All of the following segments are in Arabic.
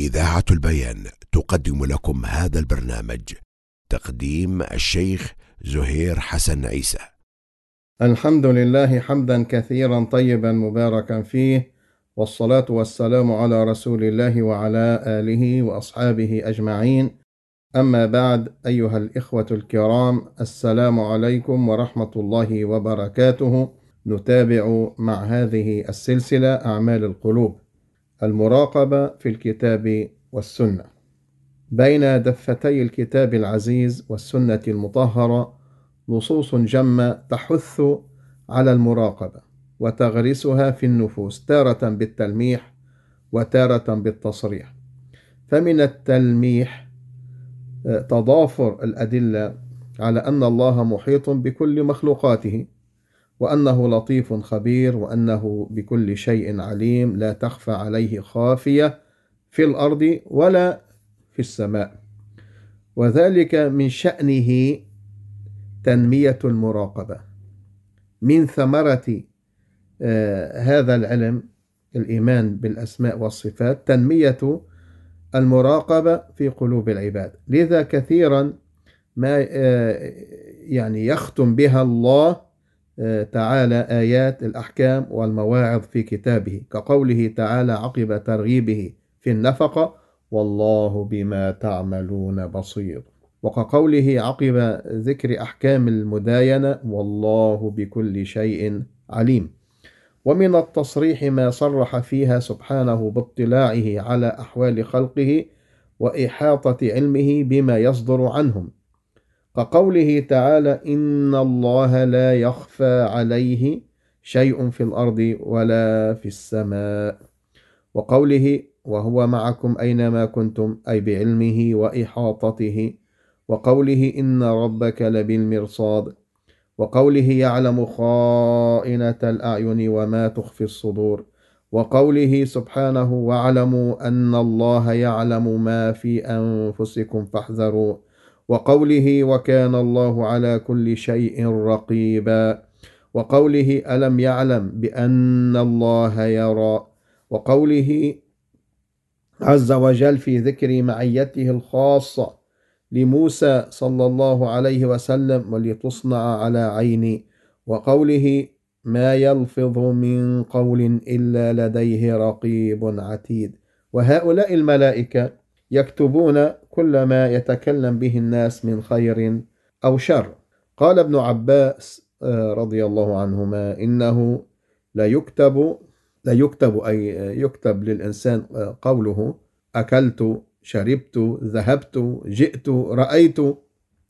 إذاعة البيان تقدم لكم هذا البرنامج تقديم الشيخ زهير حسن عيسى. الحمد لله حمدا كثيرا طيبا مباركا فيه والصلاة والسلام على رسول الله وعلى آله وأصحابه أجمعين. أما بعد أيها الإخوة الكرام السلام عليكم ورحمة الله وبركاته. نتابع مع هذه السلسلة أعمال القلوب. المراقبة في الكتاب والسنة. بين دفتي الكتاب العزيز والسنة المطهرة نصوص جمة تحث على المراقبة وتغرسها في النفوس تارة بالتلميح وتارة بالتصريح. فمن التلميح تضافر الأدلة على أن الله محيط بكل مخلوقاته وأنه لطيف خبير وأنه بكل شيء عليم لا تخفى عليه خافية في الأرض ولا في السماء. وذلك من شأنه تنمية المراقبة. من ثمرة هذا العلم الإيمان بالأسماء والصفات تنمية المراقبة في قلوب العباد. لذا كثيرا ما يعني يختم بها الله تعالى آيات الأحكام والمواعظ في كتابه كقوله تعالى عقب ترغيبه في النفقة والله بما تعملون بصير. وكقوله عقب ذكر أحكام المداينة والله بكل شيء عليم. ومن التصريح ما صرح فيها سبحانه باطلاعه على أحوال خلقه وإحاطة علمه بما يصدر عنهم. كقوله تعالى إن الله لا يخفى عليه شيء في الأرض ولا في السماء. وقوله وهو معكم أينما كنتم أي بعلمه وإحاطته. وقوله إن ربك لبالمرصاد. وقوله يعلم خائنة الأعين وما تخفي الصدور. وقوله سبحانه واعلموا أن الله يعلم ما في أنفسكم فاحذروا. وقوله وكان الله على كل شيء رقيبا. وقوله ألم يعلم بأن الله يرى. وقوله عز وجل في ذكر معيته الخاصة لموسى صلى الله عليه وسلم ولتصنع على عيني. وقوله ما يلفظ من قول إلا لديه رقيب عتيد. وهؤلاء الملائكة يكتبون كل ما يتكلم به الناس من خير أو شر. قال ابن عباس رضي الله عنهما إنه لا يكتب لا يكتب أي يكتب للإنسان قوله أكلت شربت ذهبت جئت رأيت.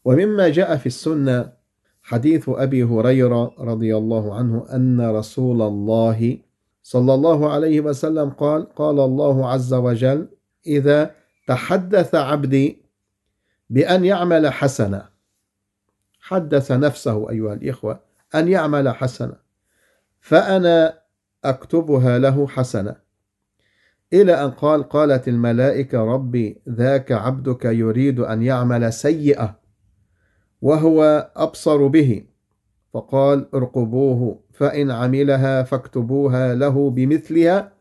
ومما جاء في السنة حديث أبي هريرة رضي الله عنه أن رسول الله صلى الله عليه وسلم قال قال الله عز وجل إذا تحدث عبدي بأن يعمل حسنة حدث نفسه أيها الإخوة أن يعمل حسنة فأنا أكتبها له حسنة إلى أن قال قالت الملائكة ربي ذاك عبدك يريد أن يعمل سيئة وهو أبصر به. فقال ارقبوه فإن عملها فاكتبوها له بمثلها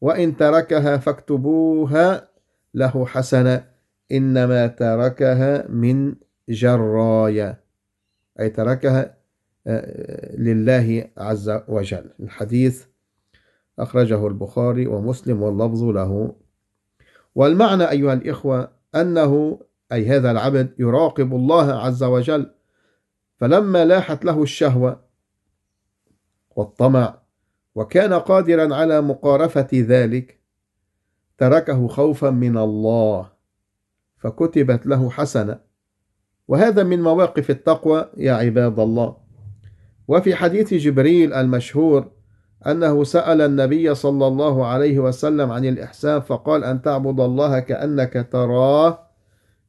وإن تركها فاكتبوها له حسنة إنما تركها من جرايا. أي تركها لله عز وجل. الحديث أخرجه البخاري ومسلم واللفظ له. والمعنى أيها الإخوة أنه أي هذا العبد يراقب الله عز وجل. فلما لاحت له الشهوة والطمع وكان قادرا على مقارفة ذلك تركه خوفا من الله فكتبت له حسنة. وهذا من مواقف التقوى يا عباد الله. وفي حديث جبريل المشهور أنه سأل النبي صلى الله عليه وسلم عن الإحسان فقال أن تعبد الله كأنك تراه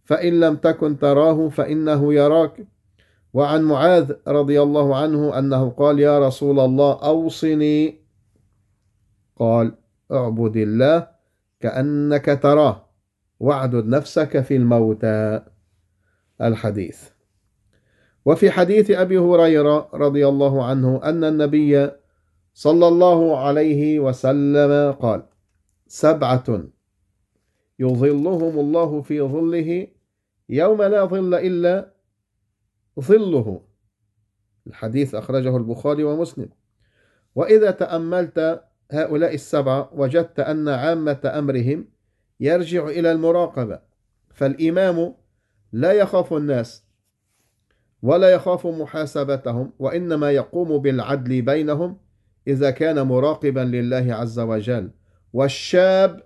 فإن لم تكن تراه فإنه يراك. وعن معاذ رضي الله عنه أنه قال يا رسول الله أوصني. قال اعبد الله كأنك تراه. واعدد نفسك في الموتى. الحديث. وفي حديث أبي هريرة رضي الله عنه أن النبي صلى الله عليه وسلم قال سبعة يظلهم الله في ظله يوم لا ظل إلا ظله. الحديث أخرجه البخاري ومسلم. وإذا تأملت هؤلاء السبعة وجدت أن عامة أمرهم يرجع إلى المراقبة فالإمام لا يخاف الناس ولا يخاف محاسبتهم وإنما يقوم بالعدل بينهم إذا كان مراقبا لله عز وجل. والشاب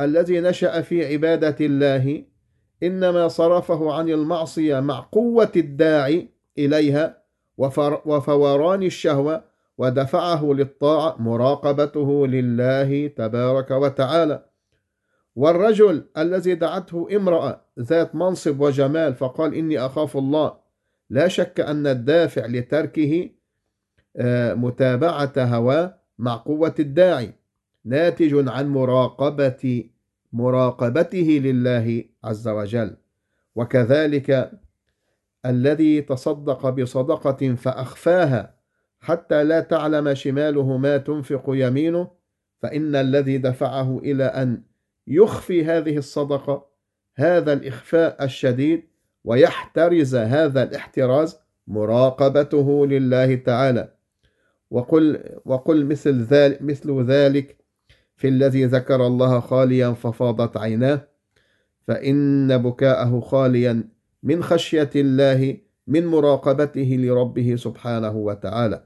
الذي نشأ في عبادة الله إنما صرفه عن المعصية مع قوة الداعي إليها وفوران الشهوة ودفعه للطاعة مراقبته لله تبارك وتعالى. والرجل الذي دعته امرأة ذات منصب وجمال فقال إني أخاف الله لا شك أن الدافع لتركه آه، متابعة هواه مع قوة الداعي ناتج عن مراقبة مراقبته لله عز وجل. وكذلك الذي تصدق بصدقة فأخفاها حتى لا تعلم شماله ما تنفق يمينه فإن الذي دفعه إلى أن يخفي هذه الصدقة هذا الإخفاء الشديد ويحترز هذا الاحتراز مراقبته لله تعالى. وقل وقل مثل ذلك مثل ذلك في الذي ذكر الله خاليا ففاضت عيناه فإن بكاءه خاليا من خشية الله من مراقبته لربه سبحانه وتعالى.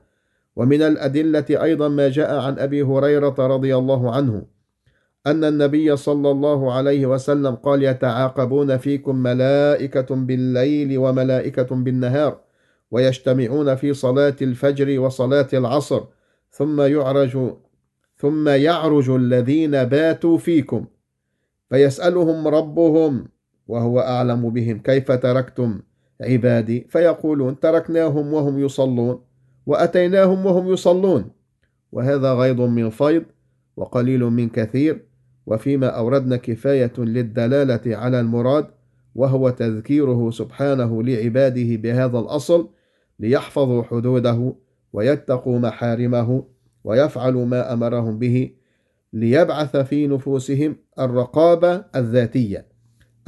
ومن الأدلة أيضا ما جاء عن أبي هريرة رضي الله عنه أن النبي صلى الله عليه وسلم قال يتعاقبون فيكم ملائكة بالليل وملائكة بالنهار ويجتمعون في صلاة الفجر وصلاة العصر ثم يعرج ثم يعرج الذين باتوا فيكم فيسألهم ربهم وهو أعلم بهم كيف تركتم عبادي؟ فيقولون تركناهم وهم يصلون. وأتيناهم وهم يصلون. وهذا غيض من فيض وقليل من كثير وفيما أوردنا كفاية للدلالة على المراد وهو تذكيره سبحانه لعباده بهذا الأصل ليحفظوا حدوده ويتقوا محارمه ويفعلوا ما أمرهم به ليبعث في نفوسهم الرقابة الذاتية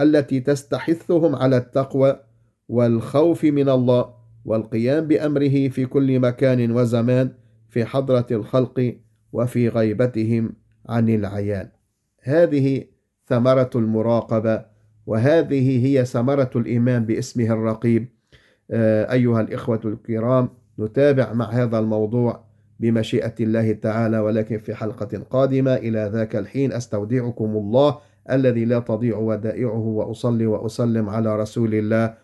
التي تستحثهم على التقوى والخوف من الله والقيام بأمره في كل مكان وزمان في حضرة الخلق وفي غيبتهم عن العيان. هذه ثمرة المراقبة وهذه هي ثمرة الإيمان باسمه الرقيب. آه، أيها الإخوة الكرام نتابع مع هذا الموضوع بمشيئة الله تعالى ولكن في حلقة قادمة. إلى ذاك الحين أستودعكم الله الذي لا تضيع ودائعه وأصلي وأسلم على رسول الله.